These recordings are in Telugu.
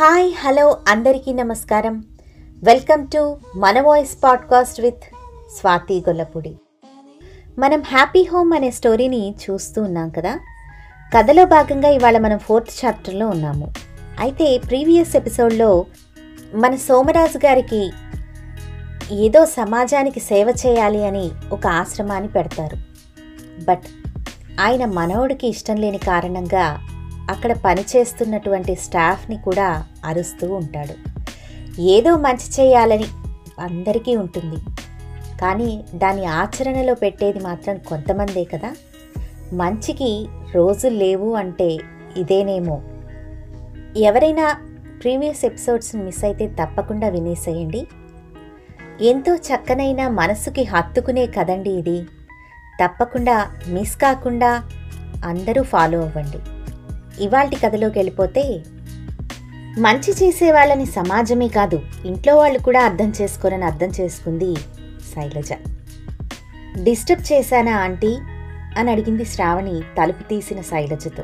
హాయ్ హలో అందరికీ నమస్కారం. వెల్కమ్ టు మన voice podcast with Swathi Gollapudi. మనం హ్యాపీ హోమ్ అనే స్టోరీని చూస్తూ ఉన్నాం కదా? కథలో భాగంగా ఇవాళ మనం ఫోర్త్ చాప్టర్లో ఉన్నాము. అయితే ప్రీవియస్ ఎపిసోడ్లో మన సోమరాజు గారికి ఏదో సమాజానికి సేవ చేయాలి అని ఒక ఆశ్రమాన్ని పెడతారు. బట్ ఆయన మనవడికి ఇష్టం లేని కారణంగా అక్కడ పనిచేస్తున్నటువంటి స్టాఫ్ని కూడా అరుస్తూ ఉంటాడు. ఏదో మంచి చేయాలని అందరికీ ఉంటుంది. కానీ దాన్ని ఆచరణలో పెట్టేది మాత్రం కొంతమందే కదా. మంచికి రోజులు లేవు అంటే ఇదేనేమో. ఎవరైనా ప్రీవియస్ ఎపిసోడ్స్ మిస్ అయితే తప్పకుండా వినేసేయండి. ఎంతో చక్కనైన మనసుకి హత్తుకునే కదండి ఇది. తప్పకుండా మిస్ కాకుండా అందరూ ఫాలో అవ్వండి. ఇవాల్టి కథలోకి వెళ్ళిపోతే మంచి చేసే వాళ్ళని సమాజమే కాదు ఇంట్లో వాళ్ళు కూడా అర్థం చేసుకోరని అర్థం చేసుకుంది శైలజ. డిస్టర్బ్ చేశానా ఆంటీ? అని అడిగింది శ్రావణి తలుపు తీసిన శైలజతో.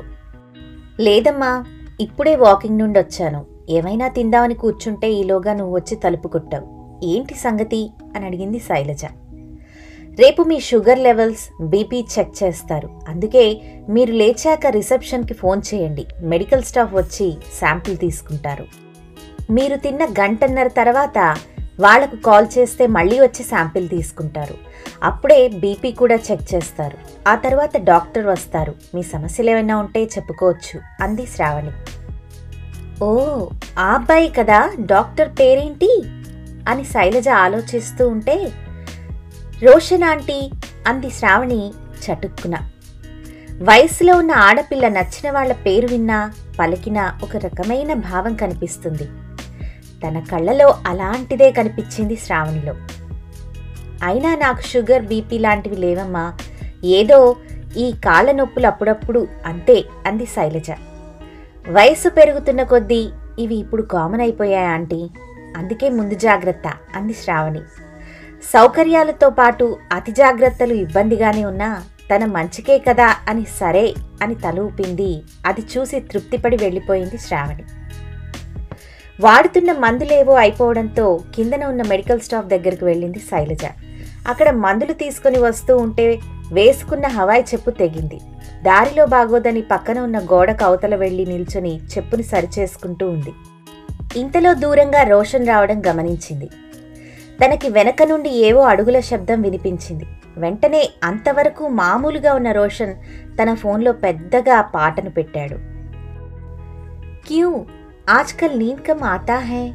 లేదమ్మా ఇప్పుడే వాకింగ్ నుండి వచ్చాను. ఏమైనా తిందామని కూర్చుంటే ఈలోగా నువ్వు వచ్చి తలుపు కొట్టావు. ఏంటి సంగతి? అని అడిగింది శైలజ. రేపు మీ షుగర్ లెవెల్స్ బీపీ చెక్ చేస్తారు. అందుకే మీరు లేచాక రిసెప్షన్కి ఫోన్ చేయండి. మెడికల్ స్టాఫ్ వచ్చి శాంపిల్ తీసుకుంటారు. మీరు తిన్న గంటన్నర తర్వాత వాళ్ళకు కాల్ చేస్తే మళ్ళీ వచ్చి శాంపిల్ తీసుకుంటారు. అప్పుడే బీపీ కూడా చెక్ చేస్తారు. ఆ తర్వాత డాక్టర్ వస్తారు. మీ సమస్యలు ఏమైనా ఉంటే చెప్పుకోవచ్చు. అంది శ్రావణి. ఓ ఆ అబ్బాయి కదా డాక్టర్ పేరేంటి? అని శైలజ ఆలోచిస్తూ ఉంటే రోషన్ ఆంటీ అంది శ్రావణి చటుక్కున. వయసులో ఉన్న ఆడపిల్ల నచ్చిన వాళ్ళ పేరు విన్నా పలికినా ఒక రకమైన భావం కనిపిస్తుంది. తన కళ్ళలో అలాంటిదే కనిపించింది శ్రావణిలో. అయినా నాకు షుగర్ బీపీ లాంటివి లేవమ్మా. ఏదో ఈ కాళ్ళ నొప్పులు అప్పుడప్పుడు అంతే అంది శైలజ. వయసు పెరుగుతున్న కొద్దీ ఇవి ఇప్పుడు కామన్ అయిపోయాయి ఆంటీ? అందుకే ముందు జాగ్రత్త అంది శ్రావణి. సౌకర్యాలతో పాటు అతి జాగ్రత్తలు ఇబ్బందిగానే ఉన్నా తన మంచికే కదా అని సరే అని తలూపింది అది చూసి తృప్తిపడి వెళ్ళిపోయింది శ్రావణి. వాడుతున్న మందులేవో అయిపోవడంతో కిందన ఉన్న మెడికల్ స్టాఫ్ దగ్గరకు వెళ్ళింది శైలజ. అక్కడ మందులు తీసుకుని వస్తూ ఉంటే వేసుకున్న హవాయి చెప్పు తెగింది. దారిలో బాగోదని పక్కన ఉన్న గోడకు అవతల వెళ్ళి నిల్చుని చెప్పుని సరిచేసుకుంటూ ఉంది. ఇంతలో దూరంగా రోషన్ రావడం గమనించింది. తనకి వెనక నుండి ఏవో అడుగుల శబ్దం వినిపించింది. వెంటనే అంతవరకు మామూలుగా ఉన్న రోషన్ తన ఫోన్లో పెద్దగా పాటను పెట్టాడు. క్యూ ఆజ్కల్ నీంద్ ఆతా హై?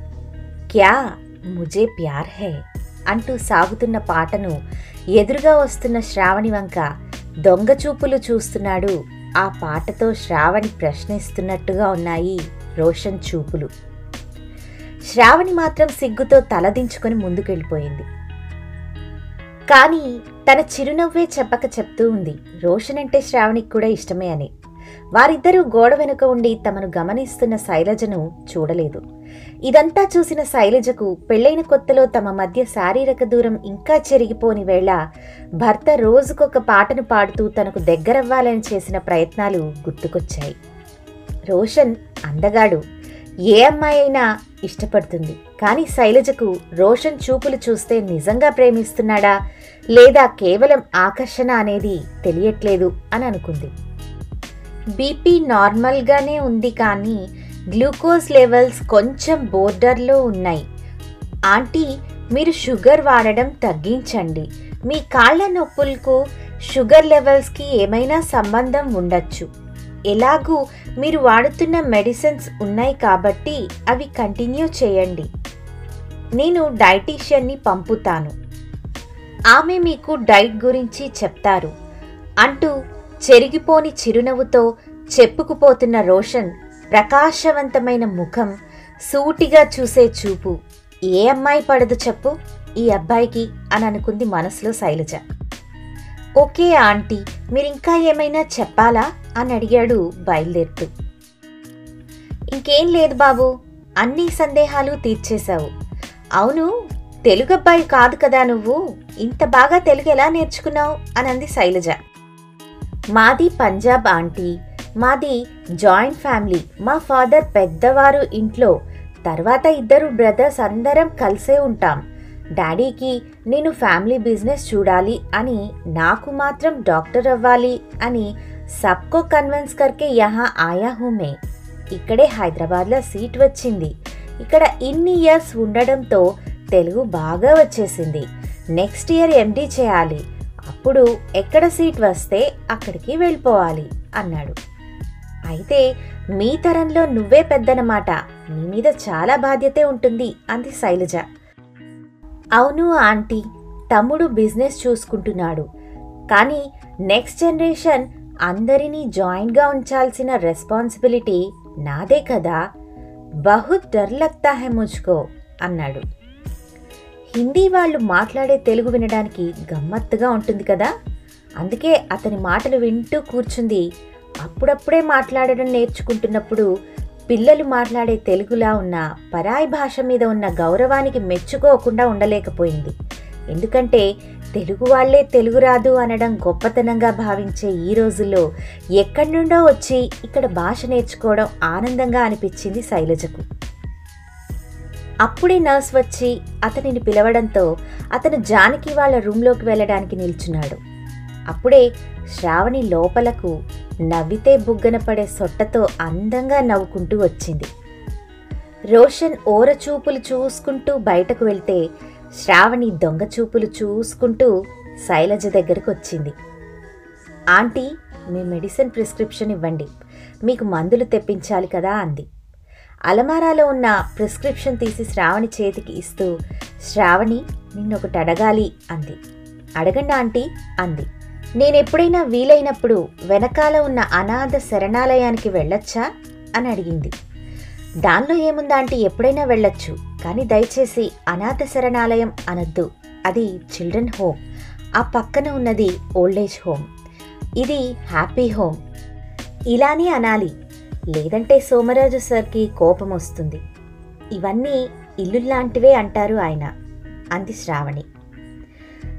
క్యా ముజే ప్యార్ హై? అంటూ సాగుతున్న పాటను ఎదురుగా వస్తున్న శ్రావణి వంక దొంగ చూపులు చూస్తున్నాడు. ఆ పాటతో శ్రావణి ప్రశ్నిస్తున్నట్టుగా ఉన్నాయి రోషన్ చూపులు. శ్రావణి మాత్రం సిగ్గుతో తలదించుకొని ముందుకెళ్ళిపోయింది. కానీ తన చిరునవ్వే చెప్పక చెప్తూ ఉంది రోషన్ అంటే శ్రావణికి కూడా ఇష్టమే అని. వారిద్దరూ గోడ వెనుక ఉండి తమను గమనిస్తున్న శైలజను చూడలేదు. ఇదంతా చూసిన శైలజకు పెళ్ళైన కొత్తలో తమ మధ్య శారీరక దూరం ఇంకా చెరిగిపోని వేళ భర్త రోజుకొక పాటను పాడుతూ తనకు దగ్గరవ్వాలని చేసిన ప్రయత్నాలు గుర్తుకొచ్చాయి. రోషన్ అందగాడు. ఏ అమ్మాయి అయినా ఇష్టపడుతుంది. కానీ శైలజకు రోషన్ చూపులు చూస్తే నిజంగా ప్రేమిస్తున్నాడా? లేదా కేవలం ఆకర్షణ అనేది తెలియట్లేదు అని అనుకుంది. బీపీ నార్మల్గానే ఉంది కానీ గ్లూకోజ్ లెవెల్స్ కొంచెం బోర్డర్లో ఉన్నాయి. ఆంటీ మీరు షుగర్ వాడడం తగ్గించండి. మీ కాళ్ళ నొప్పులకు షుగర్ లెవెల్స్కి ఏమైనా సంబంధం ఉండొచ్చు. ఎలాగూ మీరు వాడుతున్న మెడిసిన్స్ ఉన్నాయి కాబట్టి అవి కంటిన్యూ చేయండి. నేను డైటీషియన్ని పంపుతాను. ఆమె మీకు డైట్ గురించి చెప్తారు. అంటూ చెరిగిపోని చిరునవ్వుతో చెప్పుకుపోతున్న రోషన్ ప్రకాశవంతమైన ముఖం సూటిగా చూసే చూపు ఏ అమ్మాయి పడదు చెప్పు? ఈ అబ్బాయికి అని అనుకుంది మనసులో శైలజ. ఓకే ఆంటీ మీరింకా ఏమైనా చెప్పాలా? అని అడిగాడు బయలుదేరుతూ. ఇంకేం లేదు బాబు అన్ని సందేహాలు తీర్చేశావు. అవును తెలుగు అబ్బాయి కాదు కదా నువ్వు ఇంత బాగా తెలుగు ఎలా నేర్చుకున్నావు? అనంది శైలజ. మాది పంజాబ్ ఆంటీ. మాది జాయింట్ ఫ్యామిలీ. మా ఫాదర్ పెద్దవారు ఇంట్లో. తర్వాత ఇద్దరు బ్రదర్స్ అందరం కలిసే ఉంటాం. డాడీకి నేను ఫ్యామిలీ బిజినెస్ చూడాలి అని నాకు మాత్రం డాక్టర్ అవ్వాలి అని సబ్కో కన్విన్స్ కర్కే యహా ఆయా హూ ఇక్కడే హైదరాబాద్లో సీట్ వచ్చింది. ఇక్కడ ఇన్ని ఇయర్స్ ఉండడంతో తెలుగు బాగా వచ్చేసింది. నెక్స్ట్ ఇయర్ ఎండీ చేయాలి. అప్పుడు ఎక్కడ సీట్ వస్తే అక్కడికి వెళ్ళిపోవాలి అన్నాడు. అయితే మీ తరంలో నువ్వే పెద్దనమాట. నీ మీద చాలా బాధ్యతే ఉంటుంది అంది శైలజ. అవును ఆంటీ. తమ్ముడు బిజినెస్ చూసుకుంటున్నాడు. కానీ నెక్స్ట్ జనరేషన్ అందరినీ జాయింట్గా ఉంచాల్సిన రెస్పాన్సిబిలిటీ నాదే కదా. బహుత్ డర్ లగ్తా హై ముజ్కో అన్నాడు. హిందీ వాళ్ళు మాట్లాడే తెలుగు వినడానికి గమ్మత్తుగా ఉంటుంది కదా. అందుకే అతని మాటలు వింటూ కూర్చుంది. అప్పుడప్పుడే మాట్లాడడం నేర్చుకుంటున్నప్పుడు పిల్లలు మాట్లాడే తెలుగులా ఉన్న పరాయి భాష మీద ఉన్న గౌరవానికి మెచ్చుకోకుండా ఉండలేకపోయింది. ఎందుకంటే తెలుగు వాళ్ళే తెలుగు రాదు అనడం గొప్పతనంగా భావించే ఈ రోజుల్లో ఎక్కడి నుండో వచ్చి ఇక్కడ భాష నేర్చుకోవడం ఆనందంగా అనిపించింది శైలజకు. అప్పుడే నర్స్ వచ్చి అతనిని పిలవడంతో అతను జానకి వాళ్ళ రూమ్లోకి వెళ్ళడానికి నిల్చున్నాడు. అప్పుడే శ్రావణి లోపలకు నవ్వితే బుగ్గన పడే సొట్టతో అందంగా నవ్వుకుంటూ వచ్చింది. రోషన్ ఓర చూపులు చూసుకుంటూ బయటకు వెళ్తే శ్రావణి దొంగ చూపులు చూసుకుంటూ శైలజ దగ్గరకు వచ్చింది. ఆంటీ మీ మెడిసిన్ ప్రిస్క్రిప్షన్ ఇవ్వండి. మీకు మందులు తెప్పించాలి కదా అంది. అలమారాలో ఉన్న ప్రిస్క్రిప్షన్ తీసి శ్రావణి చేతికి ఇస్తూ శ్రావణి నిన్నొకటి అడగాలి అంది. అడగండి ఆంటీ అంది. నేనెప్పుడైనా వీలైనప్పుడు వెనకాల ఉన్న అనాథ శరణాలయానికి వెళ్ళొచ్చా? అని అడిగింది. దానిలో ఏముందా ఆంటీ ఎప్పుడైనా వెళ్ళొచ్చు కానీ దయచేసి అనాథ శరణాలయం అనొద్దు. అది చిల్డ్రన్ హోమ్. ఆ పక్కన ఉన్నది ఓల్డేజ్ హోమ్. ఇది హ్యాపీ హోమ్. ఇలానే అనాలి. లేదంటే సోమరాజు సార్కి కోపం వస్తుంది. ఇవన్నీ ఇల్లుల్లాంటివే అంటారు ఆయన. అంది శ్రావణి.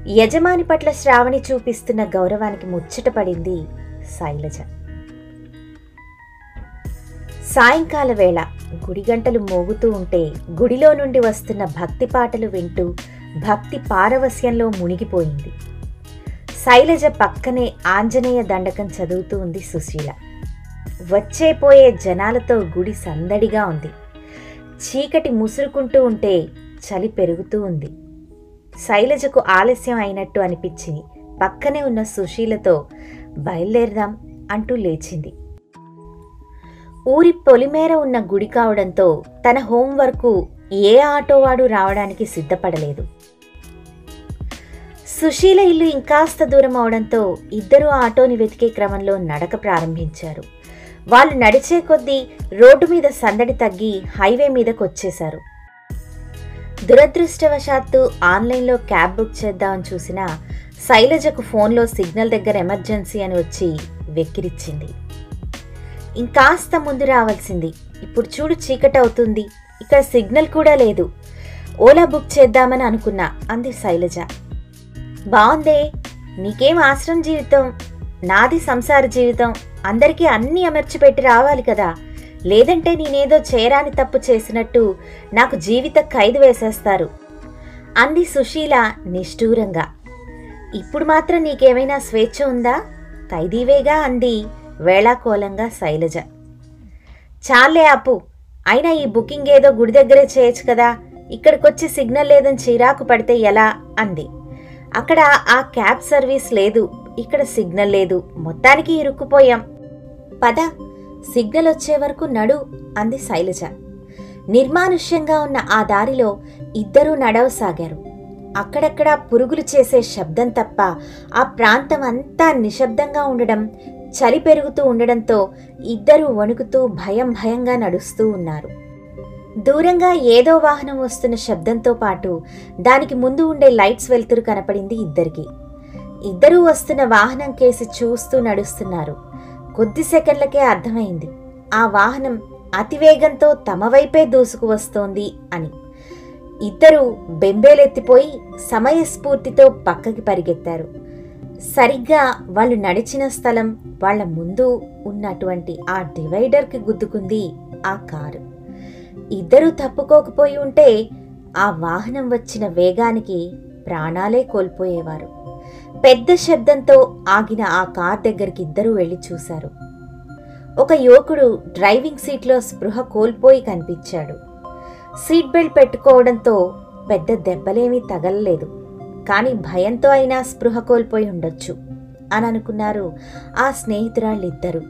యజమాని పట్ల శ్రావణి చూపిస్తున్న గౌరవానికి ముచ్చటపడింది శైలజ. సాయంకాల వేళ గుడి గంటలు మోగుతూ ఉంటే గుడిలో నుండి వస్తున్న భక్తి పాటలు వింటూ భక్తి పారవస్యంలో మునిగిపోయింది. శైలజ పక్కనే ఆంజనేయ దండకం చదువుతూ ఉంది సుశీల. వచ్చేపోయే జనాలతో గుడి సందడిగా ఉంది. చీకటి ముసురుకుంటూ ఉంటే చలి పెరుగుతూ ఉంది. శైలజకు ఆలస్యం అయినట్టు అనిపించి పక్కనే ఉన్న సుశీలతో బయలుదేరదాం అంటూ లేచింది. ఊరి పొలిమేర ఉన్న గుడి కావడంతో తన హోంవర్కు ఏ ఆటోవాడు రావడానికి సిద్ధపడలేదు. సుశీల ఇల్లు ఇంకాస్త దూరం అవడంతో ఇద్దరు ఆటోని వెతికే క్రమంలో నడక ప్రారంభించారు. వాళ్ళు నడిచే కొద్దీ రోడ్డు మీద సందడి తగ్గి హైవే మీదకు వచ్చేశారు దురదృష్టవశాత్తు ఆన్లైన్లో క్యాబ్ బుక్ చేద్దామని చూసిన శైలజకు ఫోన్లో సిగ్నల్ దగ్గర ఎమర్జెన్సీ అని వచ్చి వెక్కిరిచ్చింది. ఇంకాస్త ముందు రావాల్సింది. ఇప్పుడు చూడు చీకటి అవుతుంది. ఇక్కడ సిగ్నల్ కూడా లేదు. ఓలా బుక్ చేద్దామని అనుకున్నా అంది శైలజ. బాగుందే నీకేం ఆశ్రమ జీవితం? నాది సంసార జీవితం. అందరికీ అన్నీ అమర్చిపెట్టి రావాలి కదా. లేదంటే నేనేదో చేరాని తప్పు చేసినట్టు నాకు జీవిత ఖైదు వేసేస్తారు. అంది సుశీల నిష్ఠూరంగా. ఇప్పుడు మాత్రం నీకేమైనా స్వేచ్ఛ ఉందా? ఖైదీవేగా అంది వేళాకోలంగా శైలజ. చాలే అప్పు అయినా ఈ బుకింగ్ ఏదో గుడి దగ్గరే చేయొచ్చు కదా ఇక్కడికొచ్చి సిగ్నల్ లేదని చిరాకు పడితే ఎలా? అంది. అక్కడ ఆ క్యాబ్ సర్వీస్ లేదు ఇక్కడ సిగ్నల్ లేదు మొత్తానికి ఇరుక్కుపోయాం. పద సిగ్నల్ వచ్చే వరకు నడు అంది శైలజ. నిర్మానుష్యంగా ఉన్న ఆ దారిలో ఇద్దరూ నడవసాగారు. అక్కడక్కడ పురుగులు చేసే శబ్దం తప్ప ఆ ప్రాంతం అంతా నిశ్శబ్దంగా ఉండడం చలి పెరుగుతూ ఉండడంతో ఇద్దరూ వణుకుతూ భయం భయంగా నడుస్తూ ఉన్నారు. దూరంగా ఏదో వాహనం వస్తున్న శబ్దంతో పాటు దానికి ముందు ఉండే లైట్స్ వెలుతురు కనపడింది ఇద్దరికి. ఇద్దరూ వస్తున్న వాహనం కేసి చూస్తూ నడుస్తున్నారు. కొద్ది సెకండ్లకే అర్థమైంది. ఆ వాహనం అతివేగంతో తమ వైపే దూసుకు వస్తోంది అని. ఇద్దరూ బెంబేలెత్తిపోయి సమయస్ఫూర్తితో పక్కకి పరిగెత్తారు. సరిగ్గా వాళ్ళు నడిచిన స్థలం వాళ్ళ ముందు ఉన్నటువంటి ఆ డివైడర్కి గుద్దుకుంది ఆ కారు. ఇద్దరూ తప్పుకోకపోయి ఉంటే ఆ వాహనం వచ్చిన వేగానికి ప్రాణాలే కోల్పోయేవారు. పెద్ద శబ్దంతో ఆగిన ఆ కార్ దగ్గరికి ఇద్దరూ వెళ్ళి చూశారు. ఒక యువకుడు డ్రైవింగ్ సీట్లో స్పృహ కోల్పోయి కనిపించాడు. సీట్ బెల్ట్ పెట్టుకోవడంతో పెద్ద దెబ్బలేమీ తగలలేదు. కానీ భయంతో అయినా స్పృహ కోల్పోయి ఉండొచ్చు అని అనుకున్నారు ఆ స్నేహితురాళ్ళిద్దరూ.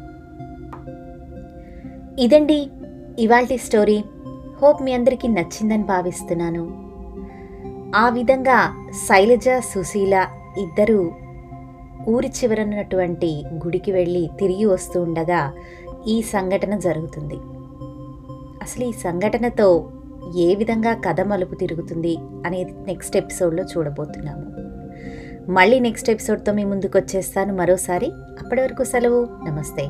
ఇదండి ఇవాల్టి స్టోరీ. హోప్ మీ అందరికీ నచ్చిందని భావిస్తున్నాను. ఆ విధంగా శైలజ సుశీల ఇద్దరు ఊరి చివరన్నటువంటి గుడికి వెళ్ళి తిరిగి వస్తూ ఉండగా ఈ సంఘటన జరుగుతుంది. అసలు ఈ సంఘటనతో ఏ విధంగా కథ మలుపు తిరుగుతుంది అనేది నెక్స్ట్ ఎపిసోడ్లో చూడబోతున్నాము. మళ్ళీ నెక్స్ట్ ఎపిసోడ్తో మీ ముందుకు వచ్చేస్తాను మరోసారి. అప్పటి వరకు సెలవు. నమస్తే.